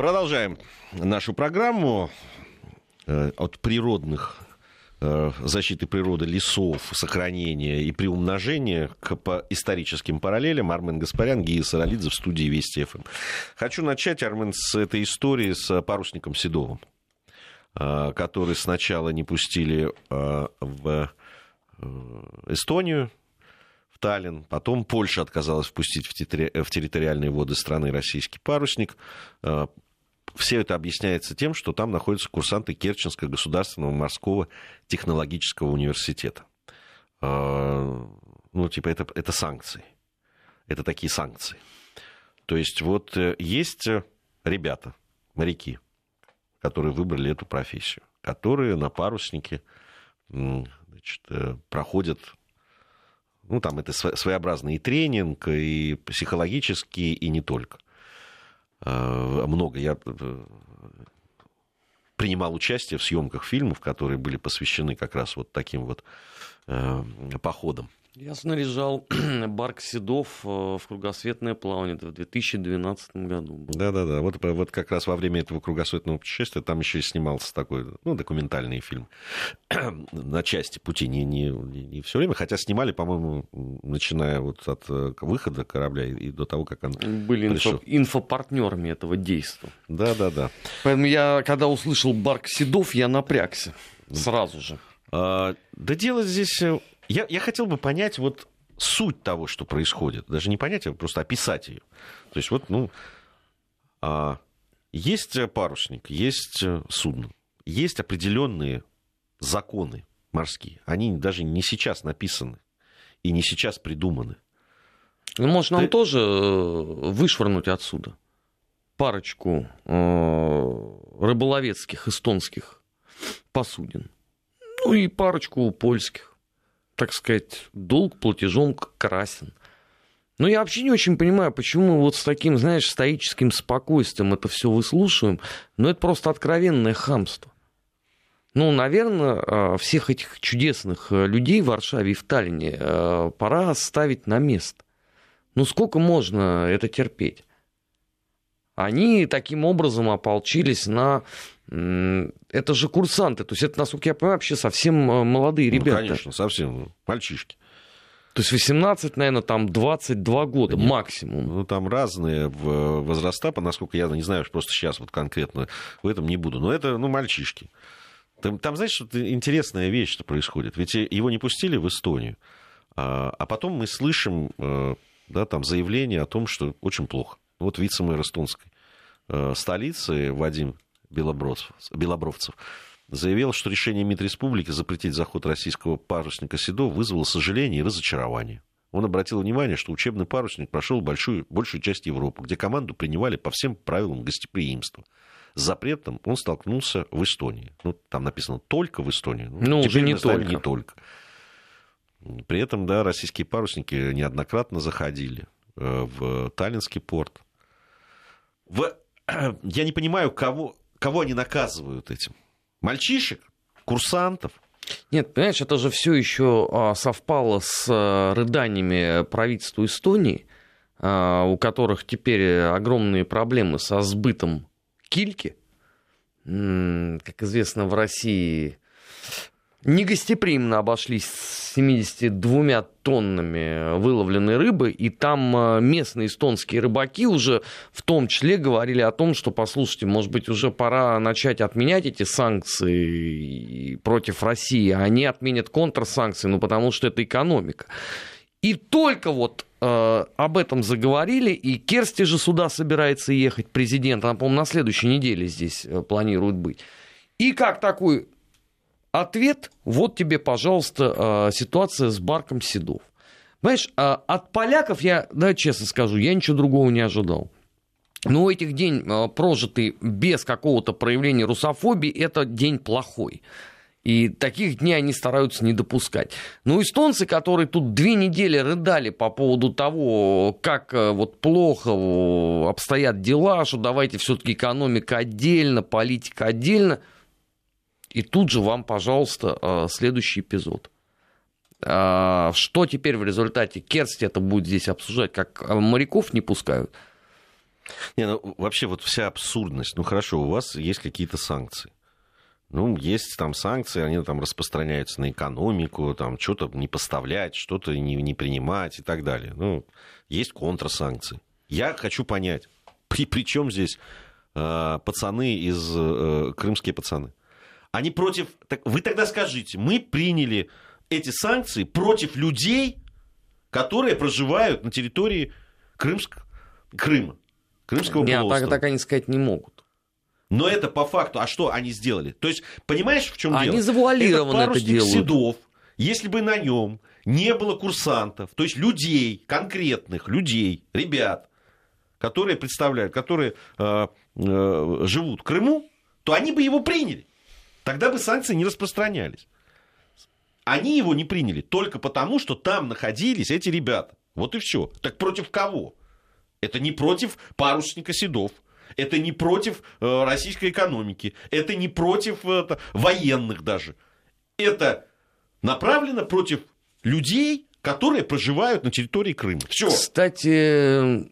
Продолжаем нашу программу э, от природных э, защиты природы, лесов, сохранения и приумножения к по историческим параллелям. Армен Гаспарян, Гия Саралидзе в студии Вести ФМ. Хочу начать, Армен, с этой истории с парусником Седовым, э, который сначала не пустили в Эстонию, Таллин, потом Польша отказалась впустить в, территориальные воды страны российский парусник. Э, Все это объясняется тем, что там находятся курсанты Керченского государственного морского технологического университета. Э, ну, типа, это, это санкции. Это такие санкции. То есть вот э, есть ребята, моряки, которые выбрали эту профессию, которые на паруснике значит, проходят ну, там это своеобразный и тренинг, и психологический, и не только. А, много. Я э, принимал участие в съемках фильмов, которые были посвящены как раз вот таким вот э, походам. Я снаряжал Барк Седов э, в кругосветное плавание в 2012 году. Да-да-да, вот, вот как раз во время этого кругосветного путешествия там еще и снимался такой, ну, документальный фильм на части пути, не, не, не все время, хотя снимали, по-моему, начиная вот от э, выхода корабля и до того, как он Были инфо, инфопартнерами этого действия. Да-да-да. Поэтому я, когда услышал Барк Седов, я напрягся сразу же. А, да дело здесь э, я, я хотел бы понять вот суть того, что происходит. Даже не понять, а просто описать ее. То есть вот, ну, а, есть парусник, есть судно, есть определенные законы морские. Они даже не сейчас написаны и не сейчас придуманы. Ну, может, нам Ты... тоже э, вышвырнуть отсюда парочку э, рыболовецких эстонских посудин. Ну и парочку польских так сказать, долг платежом красен. Но я вообще не очень понимаю, почему мы вот с таким, знаешь, стоическим спокойствием это все выслушиваем. Но это просто откровенное хамство. Ну, наверное, а, всех этих чудесных э, людей в Варшаве и в Таллине э, пора ставить на место. Ну, сколько можно это терпеть? Они таким образом ополчились на это же курсанты, то есть это, насколько я понимаю, вообще совсем э, молодые ну, ребята. Ну, конечно, совсем мальчишки. То есть 18, наверное, там 22 года Нет. максимум. Ну, там разные возраста, по насколько я не знаю, просто сейчас вот конкретно в этом не буду. Но это, ну, мальчишки. Там, там знаешь, что интересная вещь, что происходит. Ведь его не пустили в Эстонию, а, а потом мы слышим э, да, там заявление о том, что очень плохо. Вот вице-мэр эстонской э, столицы Вадим Белобровцев, заявил, что решение МИД Республики запретить заход российского парусника Седо вызвало сожаление и разочарование. Он обратил внимание, что учебный парусник прошел большую, большую часть Европы, где команду принимали по всем правилам гостеприимства. С запретом он столкнулся в Эстонии. Ну, там написано только в Эстонии. Ну, ну уже не только. не только. При этом, да, российские парусники неоднократно заходили э, в Таллинский порт. В... Я не понимаю, кого, кого они наказывают этим? Мальчишек? Курсантов? Нет, понимаешь, это же все еще а, совпало с а, рыданиями правительства Эстонии, а, у которых теперь огромные проблемы со сбытом кильки. Как известно, в России негостеприимно обошлись с 72 тоннами выловленной рыбы, и там э, местные эстонские рыбаки уже в том числе говорили о том, что, послушайте, может быть, уже пора начать отменять эти санкции против России, а они отменят контрсанкции, ну, потому что это экономика. И только вот э, об этом заговорили, и Керсти же сюда собирается ехать, президент, она, по-моему, на следующей неделе здесь э, планирует быть. И как такой Ответ, вот тебе, пожалуйста, а, ситуация с Барком Седов. Понимаешь, а, от поляков я, да, честно скажу, я ничего другого не ожидал. Но этих день а, прожитый без какого-то проявления русофобии, это день плохой. И таких дней они стараются не допускать. Но эстонцы, которые тут две недели рыдали по поводу того, как вот плохо обстоят дела, что давайте все-таки экономика отдельно, политика отдельно – и тут же вам, пожалуйста, э, следующий эпизод. А, что теперь в результате? Керсти это будет здесь обсуждать, как э, моряков не пускают. Не, ну, вообще вот вся абсурдность. Ну хорошо, у вас есть какие-то санкции. Ну, есть там санкции, они там распространяются на экономику, там что-то не поставлять, что-то не, не принимать и так далее. Ну, есть контрсанкции. Я хочу понять, при, при чем здесь э, пацаны из э, крымские пацаны? Они против... Так, вы тогда скажите, мы приняли эти санкции против людей, которые проживают на территории Крымск... Крыма, Крымского Нет, полуострова. так, так они сказать не могут. Но это по факту, а что они сделали? То есть, понимаешь, в чем Они дело? завуалированно это это делают. Седов, если бы на нем не было курсантов, то есть людей, конкретных людей, ребят, которые представляют, которые э, э, живут в Крыму, то они бы его приняли. Тогда бы санкции не распространялись. Они его не приняли только потому, что там находились эти ребята. Вот и все. Так против кого? Это не против парусника Седов. Это не против э, российской экономики. Это не против э, военных даже. Это направлено против людей, которые проживают на территории Крыма. Все. Кстати,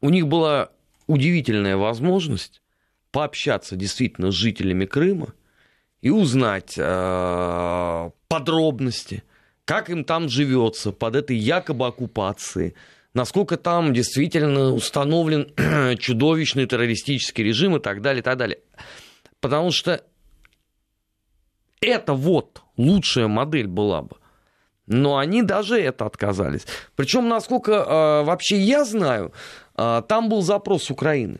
у них была удивительная возможность пообщаться действительно с жителями Крыма и узнать э, подробности, как им там живется под этой якобы оккупацией, насколько там действительно установлен чудовищный террористический режим и так далее, и так далее. Потому что это вот лучшая модель была бы. Но они даже это отказались. Причем, насколько э, вообще я знаю, э, там был запрос Украины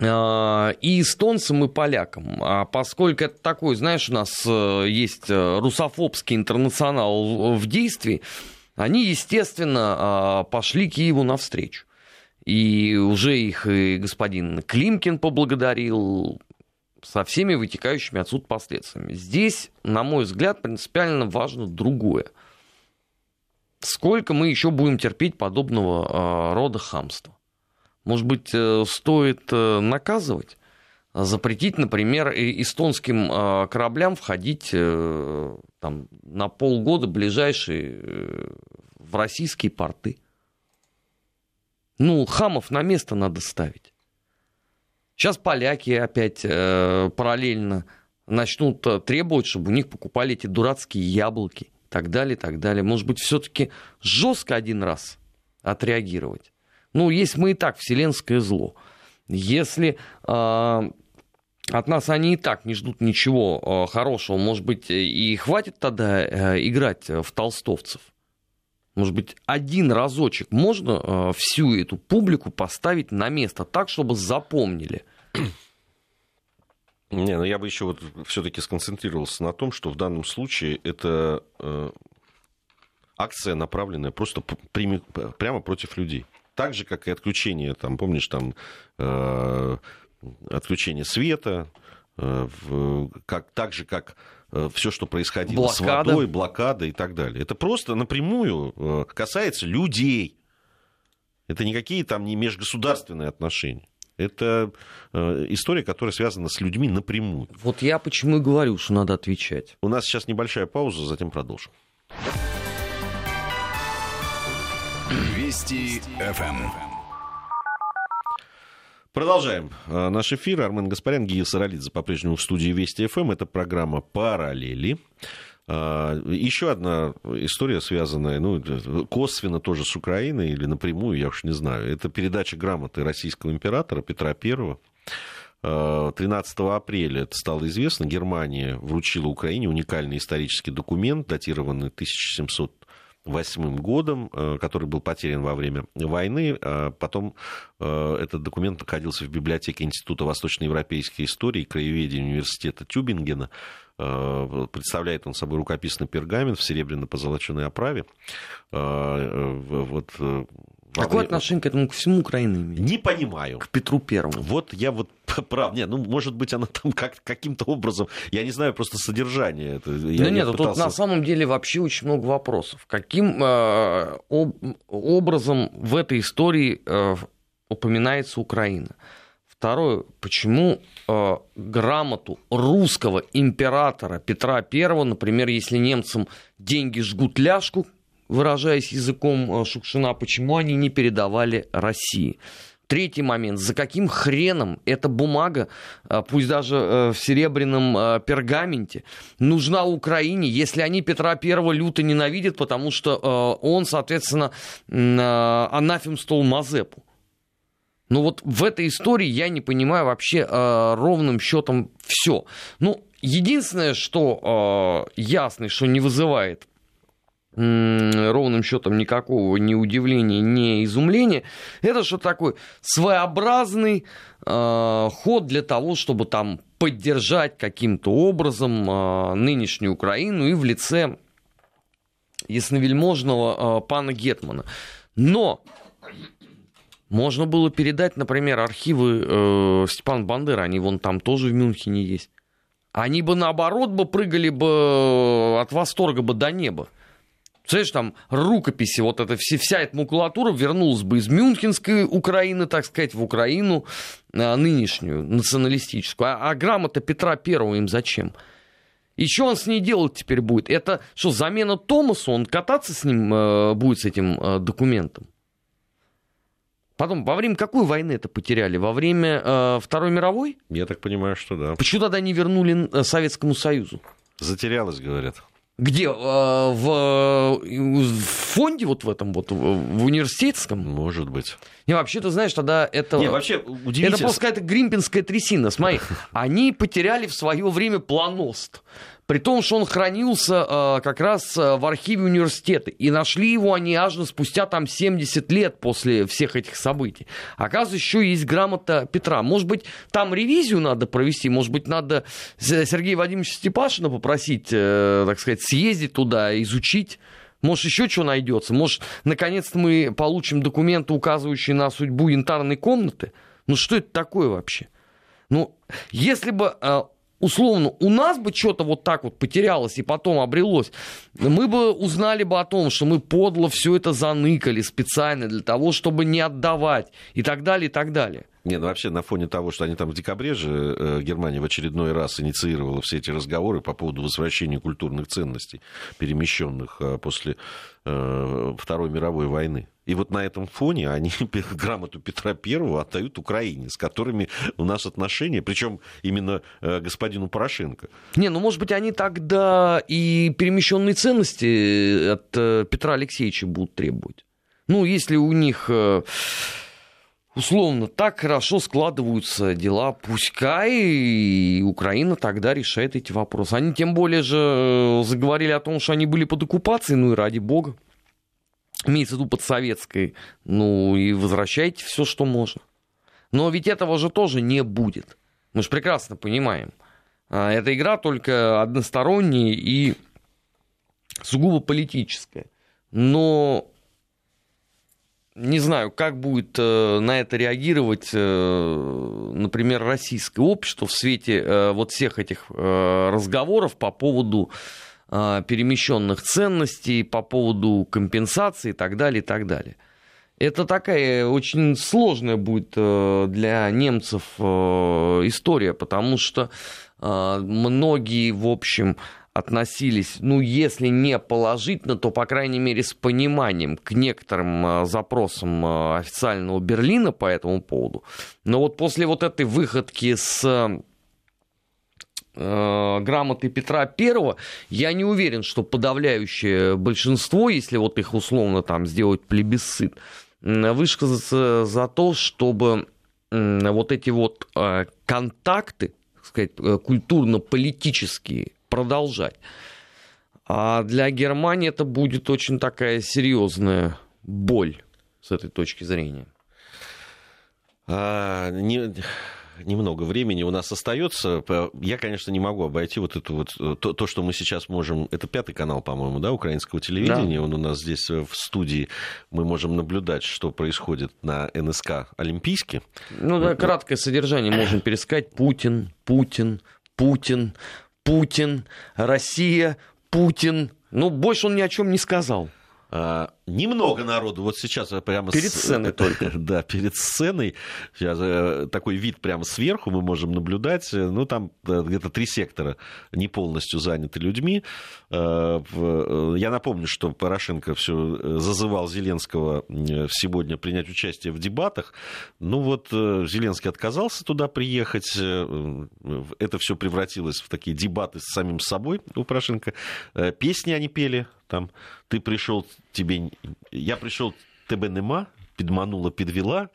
и эстонцам, и полякам. А поскольку это такой, знаешь, у нас э, есть э, русофобский интернационал в действии, они, естественно, э, пошли Киеву навстречу. И уже их и господин Климкин поблагодарил со всеми вытекающими отсюда последствиями. Здесь, на мой взгляд, принципиально важно другое. Сколько мы еще будем терпеть подобного э, рода хамства? Может быть, э, стоит э, наказывать? Запретить, например, эстонским э, кораблям входить там, на полгода ближайшие в российские порты. Ну, хамов на место надо ставить. Сейчас поляки опять параллельно начнут требовать, чтобы у них покупали эти дурацкие яблоки и так далее, и так далее. Может быть, все-таки жестко один раз отреагировать. Ну, если мы и так вселенское зло, если э, от нас они и так не ждут ничего э, хорошего, может быть, и хватит тогда э, играть в толстовцев. Может быть, один разочек можно э, всю эту публику поставить на место так, чтобы запомнили. Не, ну я бы еще вот все-таки сконцентрировался на том, что в данном случае это э, акция, направленная просто прямо против людей. Так же, как и отключение, там, помнишь, там э, отключение света, э, в, как, так же, как все, что происходило блокада. с водой, блокада и так далее. Это просто напрямую касается людей. Это никакие там не межгосударственные отношения. Это история, которая связана с людьми напрямую. Вот я почему и говорю, что надо отвечать. У нас сейчас небольшая пауза, затем продолжим. Вести ФМ. Продолжаем наш эфир. Армен Гаспарян, Гия Саралидзе по-прежнему в студии Вести ФМ. Это программа «Параллели». Еще одна история, связанная ну, косвенно тоже с Украиной или напрямую, я уж не знаю. Это передача грамоты российского императора Петра I. 13 апреля это стало известно. Германия вручила Украине уникальный исторический документ, датированный 1700 восьмым годом, который был потерян во время войны. Потом этот документ находился в библиотеке Института восточноевропейской истории и краеведения университета Тюбингена. Представляет он собой рукописный пергамент в серебряно-позолоченной оправе. Вот Какое отношение к этому ко всему Украины имеет? Не понимаю. К Петру Первому. Вот я вот прав. Нет, ну, может быть, она там как, каким-то образом... Я не знаю просто содержание. Это, я ну, нет, пытался... тут на самом деле вообще очень много вопросов. Каким э, об, образом в этой истории э, упоминается Украина? Второе, почему э, грамоту русского императора Петра I, например, если немцам деньги жгут ляжку, выражаясь языком Шукшина, почему они не передавали России? Третий момент. За каким хреном эта бумага, а, пусть даже э, в серебряном пергаменте, нужна Украине, если они Петра Первого люто ненавидят, потому что э, он, соответственно, анафем стол Мазепу. Ну вот в этой истории я не понимаю вообще э, ровным счетом все. Ну, единственное, что ясно, что не вызывает ровным счетом никакого ни удивления, ни изумления. Это что такой своеобразный э, ход для того, чтобы там поддержать каким-то образом э, нынешнюю Украину и в лице ясновельможного э, пана Гетмана. Но можно было передать, например, архивы э, Степана Бандера, они вон там тоже в Мюнхене есть. Они бы наоборот бы прыгали бы от восторга бы до неба. Представляешь, там рукописи, вот эта вся, вся эта макулатура вернулась бы из Мюнхенской Украины, так сказать, в Украину а, нынешнюю, националистическую. А, а грамота Петра Первого им зачем? И что он с ней делать теперь будет? Это что, замена Томасу? Он кататься с ним э, будет, с этим э, документом? Потом, во время какой войны это потеряли? Во время э, Второй мировой? Я так понимаю, что да. Почему тогда не вернули э, Советскому Союзу? Затерялось, говорят. Где? Э, в, в фонде вот в этом вот, в университетском? Может быть. Не, вообще, ты знаешь, тогда это... Не, вообще, удивительно. Это просто какая-то гримпинская трясина. Смотри, они потеряли в свое время планост. При том, что он хранился э, как раз э, в архиве университета. И нашли его они аж спустя там 70 лет после всех этих событий. Оказывается, еще есть грамота Петра. Может быть, там ревизию надо провести, может быть, надо Сергея Вадимовича Степашина попросить, э, так сказать, съездить туда, изучить. Может, еще что найдется? Может, наконец-то мы получим документы, указывающие на судьбу янтарной комнаты? Ну, что это такое вообще? Ну, если бы э, условно, у нас бы что-то вот так вот потерялось и потом обрелось, мы бы узнали бы о том, что мы подло все это заныкали специально для того, чтобы не отдавать и так далее, и так далее. Нет, ну вообще на фоне того, что они там в декабре же э, Германия в очередной раз инициировала все эти разговоры по поводу возвращения культурных ценностей, перемещенных э, после э, Второй мировой войны. И вот на этом фоне они грамоту Петра Первого отдают Украине, с которыми у нас отношения, причем именно господину Порошенко. Не, ну может быть они тогда и перемещенные ценности от Петра Алексеевича будут требовать. Ну, если у них условно, так хорошо складываются дела, пускай и Украина тогда решает эти вопросы. Они тем более же э, заговорили о том, что они были под оккупацией, ну и ради бога. Имеется в виду под советской. Ну и возвращайте все, что можно. Но ведь этого же тоже не будет. Мы же прекрасно понимаем. А, эта игра только односторонняя и сугубо политическая. Но не знаю, как будет э, на это реагировать, э, например, российское общество в свете э, вот всех этих разговоров по поводу перемещенных ценностей, по поводу компенсации и так далее, и так далее. Это такая очень сложная будет для немцев история, потому что многие, в общем, относились, ну, если не положительно, то, по крайней мере, с пониманием к некоторым а, запросам а, официального Берлина по этому поводу. Но вот после вот этой выходки с э, грамоты Петра Первого, я не уверен, что подавляющее большинство, если вот их условно там сделать плебисцит, высказаться за то, чтобы вот эти вот э, контакты, так сказать, э, культурно-политические продолжать. А для Германии это будет очень такая серьезная боль с этой точки зрения. А, не, немного времени у нас остается. Я, конечно, не могу обойти вот это вот то, то, что мы сейчас можем. Это пятый канал, по-моему, да, украинского телевидения. Да. Он у нас здесь в студии. Мы можем наблюдать, что происходит на НСК Олимпийске. Ну да, краткое содержание можем пересказать. Путин, Путин, Путин. Путин, Россия, Путин. Ну, больше он ни о чем не сказал. А, немного народу вот сейчас прямо перед с... сценой только. да перед сценой. Сейчас э, такой вид прямо сверху мы можем наблюдать. Ну там э, где-то три сектора не полностью заняты людьми. Э, я напомню что Порошенко все зазывал Зеленского сегодня принять участие в дебатах. Ну вот Зеленский отказался туда приехать. Это все превратилось в такие дебаты с самим собой у Порошенко. Песни они пели там ты пришел, тебе... Я пришел, тебе нема, подманула, подвела.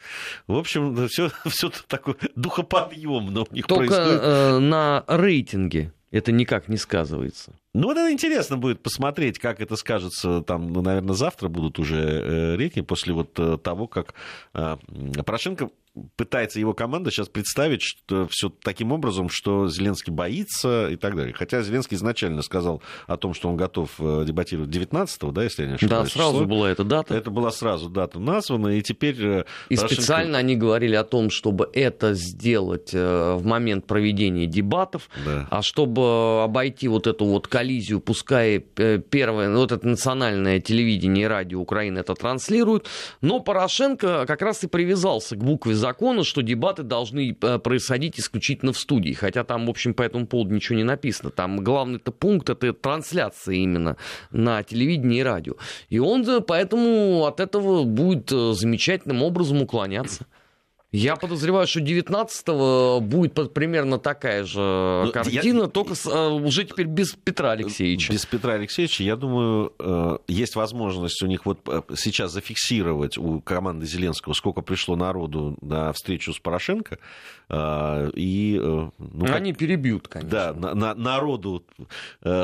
В общем, все, все такое духоподъемно у них Только происходит. Э, на рейтинге это никак не сказывается. Ну, вот это интересно будет посмотреть, как это скажется, там, ну, наверное, завтра будут уже э, рейтинги, после вот э, того, как э, Порошенко пытается его команда сейчас представить что все таким образом, что Зеленский боится и так далее. Хотя Зеленский изначально сказал о том, что он готов э, дебатировать 19-го, да, если я не ошибаюсь. Да, сразу число. была эта дата. Это была сразу дата названа, и теперь... Э, и Порошенко... специально они говорили о том, чтобы это сделать э, в момент проведения дебатов, да. а чтобы обойти вот эту вот коллизию, пускай первое, ну, вот это национальное телевидение и радио Украины это транслируют, но Порошенко как раз и привязался к букве закона, что дебаты должны э, происходить исключительно в студии. Хотя там, в общем, по этому поводу ничего не написано. Там главный-то пункт это трансляция именно на телевидении и радио. И он э, поэтому от этого будет э, замечательным образом уклоняться. Я подозреваю, что 19-го будет примерно такая же ну, картина, я... только с, э, уже теперь без Петра Алексеевича. Без Петра Алексеевича, я думаю, э, есть возможность у них вот э, сейчас зафиксировать у команды Зеленского, сколько пришло народу на встречу с Порошенко. И, ну, как... Они перебьют, конечно. Да, на, на, народу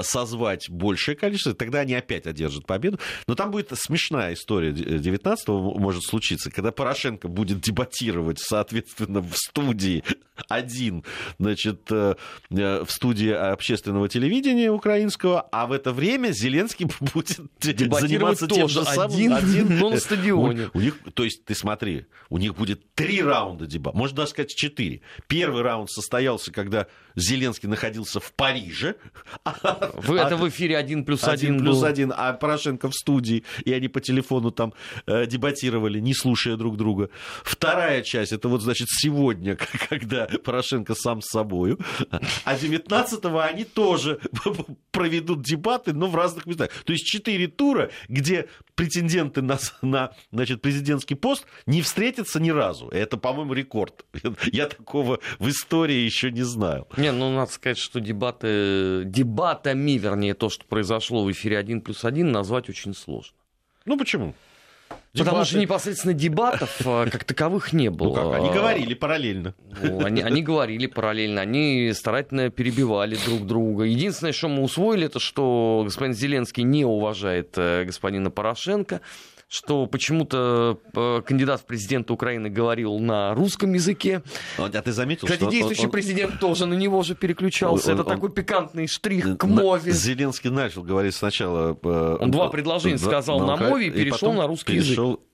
созвать большее количество, тогда они опять одержат победу. Но там будет смешная история 19-го может случиться, когда Порошенко будет дебатировать соответственно, в студии один, значит, э, э, в студии общественного телевидения украинского, а в это время Зеленский будет заниматься тем же самым. Один, один, но на стадионе. У, у них, то есть, ты смотри, у них будет три раунда дебатов, можно даже сказать четыре. Первый раунд состоялся, когда Зеленский находился в Париже. В, это в эфире один плюс один. Один плюс один, а Порошенко в студии, и они по телефону там э, дебатировали, не слушая друг друга. Вторая часть, это вот, значит, сегодня, когда Порошенко сам с собою. А 19-го они тоже проведут дебаты, но в разных местах. То есть четыре тура, где претенденты на, на значит, президентский пост не встретятся ни разу. Это, по-моему, рекорд. Я такого в истории еще не знаю. Не, ну, надо сказать, что дебаты, дебатами, вернее, то, что произошло в эфире 1 плюс 1, назвать очень сложно. Ну, почему? Дебаты. Потому что непосредственно дебатов а, как таковых не было. Ну как, они говорили параллельно. Ну, они, они говорили параллельно, они старательно перебивали друг друга. Единственное, что мы усвоили, это что господин Зеленский не уважает э, господина Порошенко что почему-то э, кандидат в президенты Украины говорил на русском языке. А ты заметил, Кстати, что действующий он, президент тоже на него же переключался. Он, Это он, такой пикантный штрих к мове. Зеленский начал говорить сначала... Э, он два предложения сказал на, на мове и перешел на русский перешел язык Э,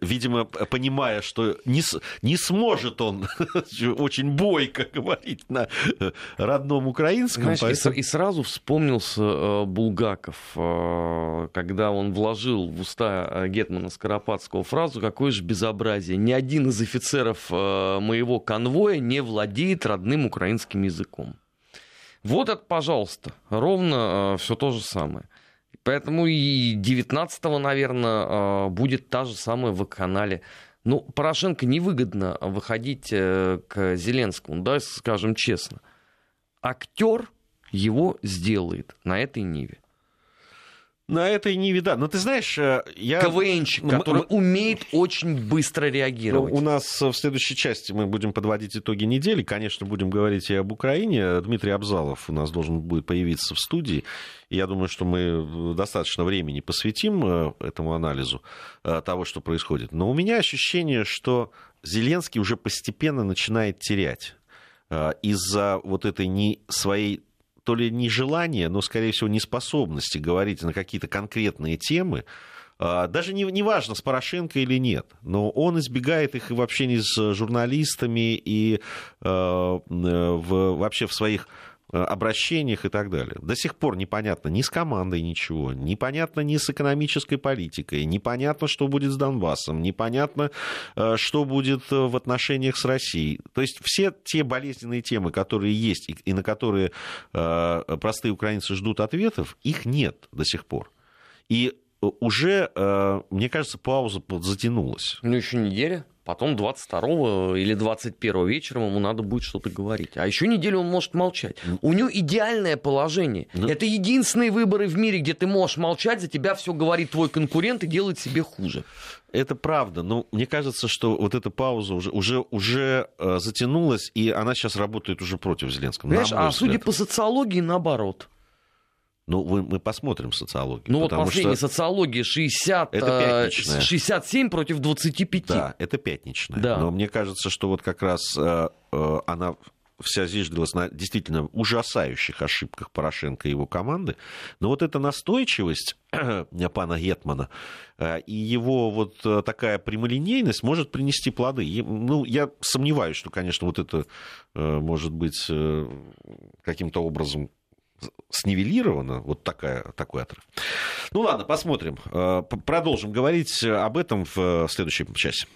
видимо, понимая, что не, не сможет он очень бойко говорить на э, родном украинском. Знаешь, поэтому... и, и сразу вспомнился э, Булгаков, э, когда он вложил в уста э, Гетмана Скоропадского фразу «Какое же безобразие! Ни один из офицеров э, моего конвоя не владеет родным украинским языком». Вот это, пожалуйста, ровно э, все то же самое. Поэтому и 19-го, наверное, а, будет та же самая в канале. Ну, Порошенко невыгодно выходить э, к Зеленскому, да, скажем честно. Актер его сделает на этой ниве. На этой ниве, да. Но ты знаешь, э, я... КВНчик, который мы... умеет очень быстро реагировать. Ну, у нас в следующей части мы будем подводить итоги недели. Конечно, будем говорить и об Украине. Дмитрий Абзалов у нас должен будет появиться в студии. Я думаю, что мы достаточно времени посвятим э, этому анализу э, того, что происходит. Но у меня ощущение, что Зеленский уже постепенно начинает терять из-за вот этой не своей то ли нежелание, но, скорее всего, неспособности говорить на какие-то конкретные темы, а, даже не, не важно, с Порошенко или нет, но он избегает их и в общении с журналистами, и э, в, вообще в своих обращениях и так далее. До сих пор непонятно ни с командой ничего, непонятно ни с экономической политикой, непонятно, что будет с Донбассом, непонятно, что будет в отношениях с Россией. То есть все те болезненные темы, которые есть и на которые простые украинцы ждут ответов, их нет до сих пор. И уже, мне кажется, пауза затянулась. Ну, еще неделя. Потом 22 или 21 вечером ему надо будет что-то говорить. А еще неделю он может молчать. У него идеальное положение. Да. Это единственные выборы в мире, где ты можешь молчать, за тебя все говорит твой конкурент и делает себе хуже. Это правда, но мне кажется, что вот эта пауза уже, уже, уже э, затянулась, и она сейчас работает уже против Зеленского. Понимаешь, а судя по социологии, наоборот. Ну, мы, мы посмотрим социологию. Ну, вот последняя что... социология 60, это 67 против 25. Да, это пятничная. Да. Но мне кажется, что вот как раз э, э, она вся зиждилась на действительно ужасающих ошибках Порошенко и его команды. Но вот эта настойчивость пана Гетмана э, и его вот такая прямолинейность может принести плоды. Ну, я сомневаюсь, что, конечно, вот это может быть каким-то образом снивелировано, вот такая, такой отрыв. Ну ладно, посмотрим. Э, продолжим говорить об этом в следующем часе.